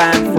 van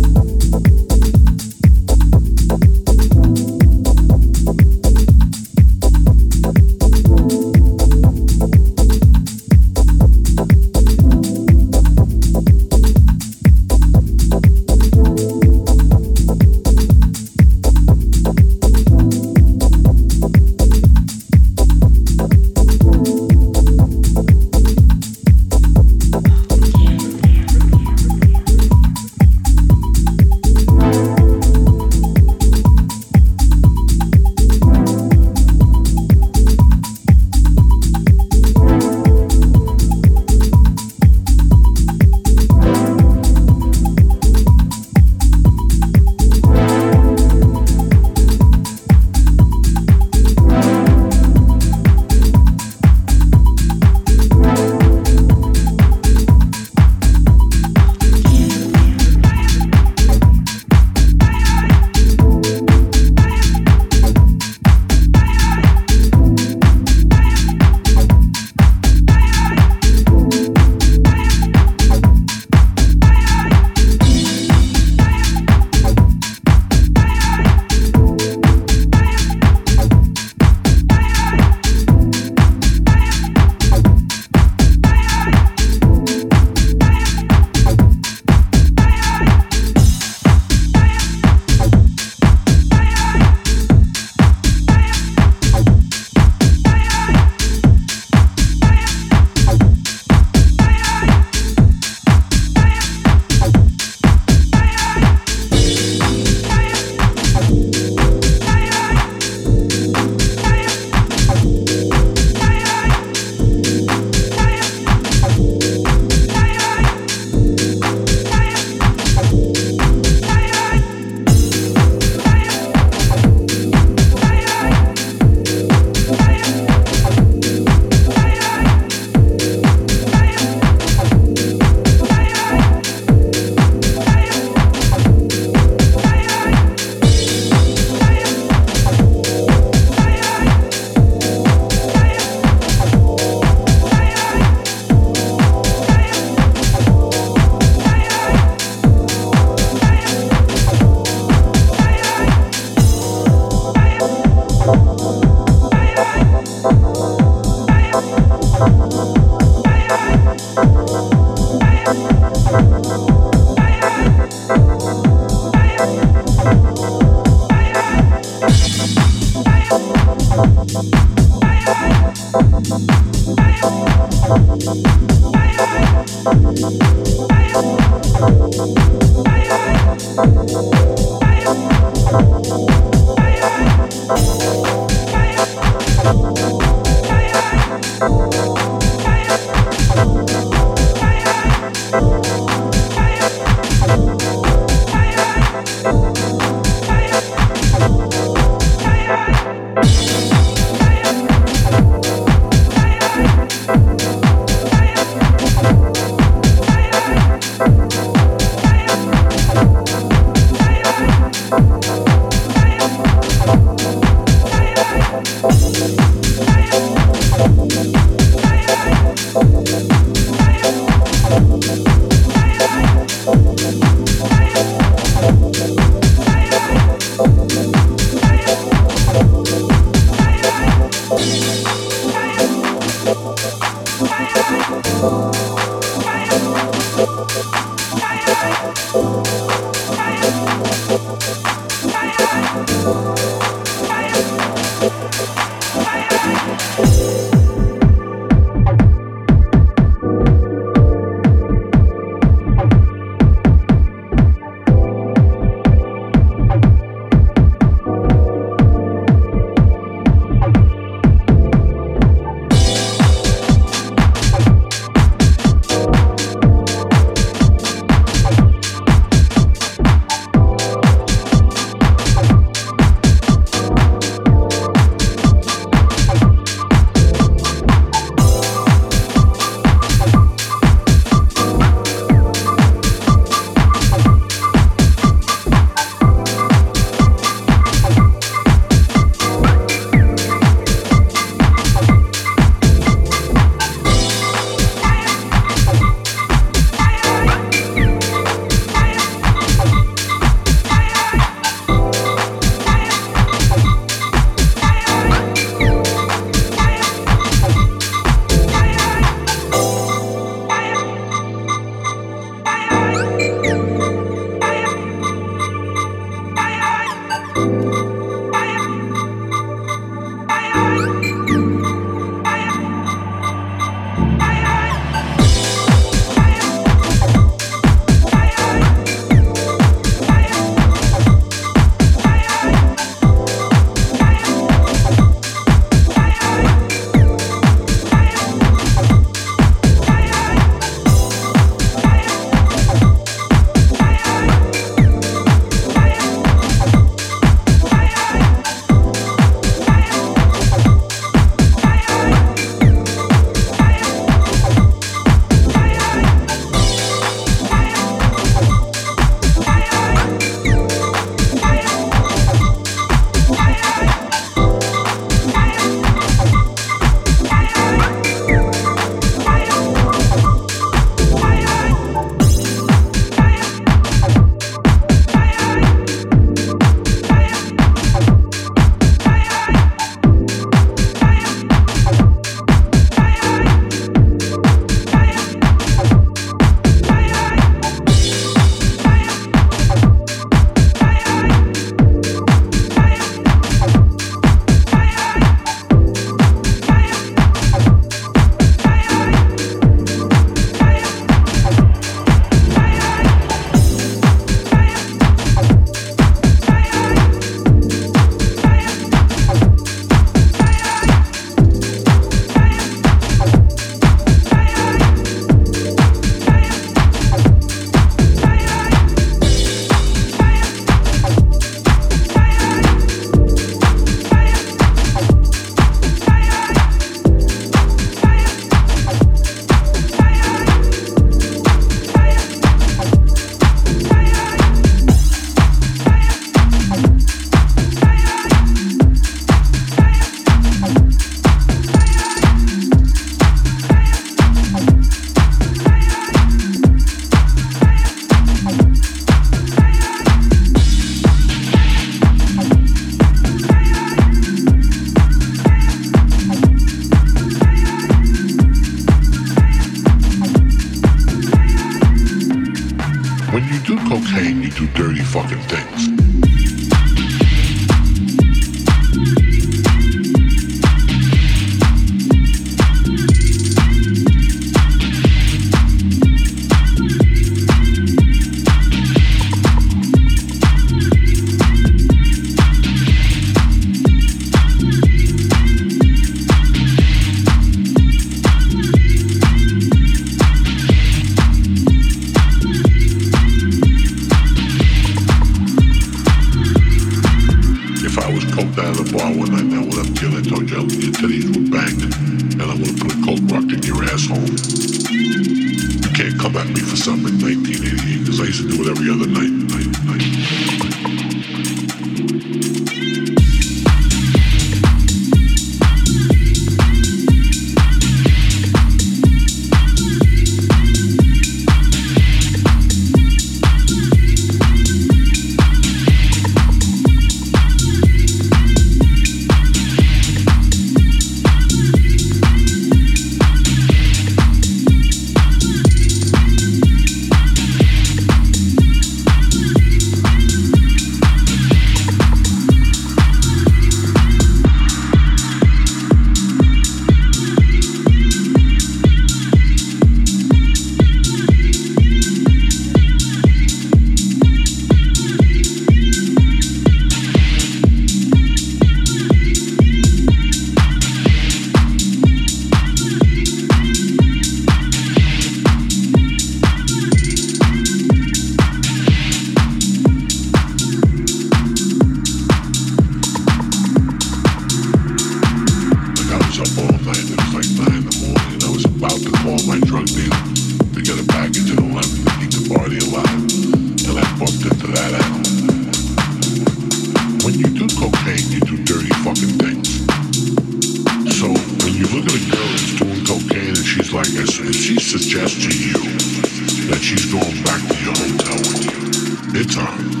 That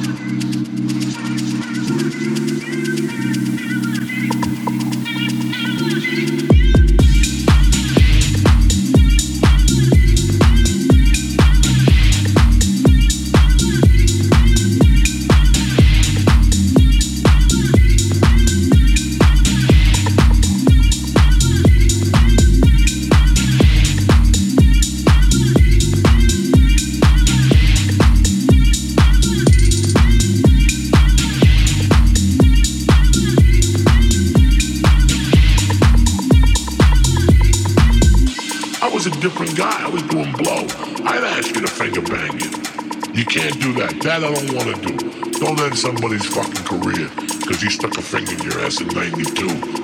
somebody's fucking career because he stuck a finger in your ass in 92.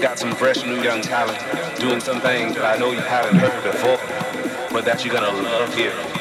Got some fresh new young talent doing some things that I know you haven't heard before, but that you're gonna love hearing.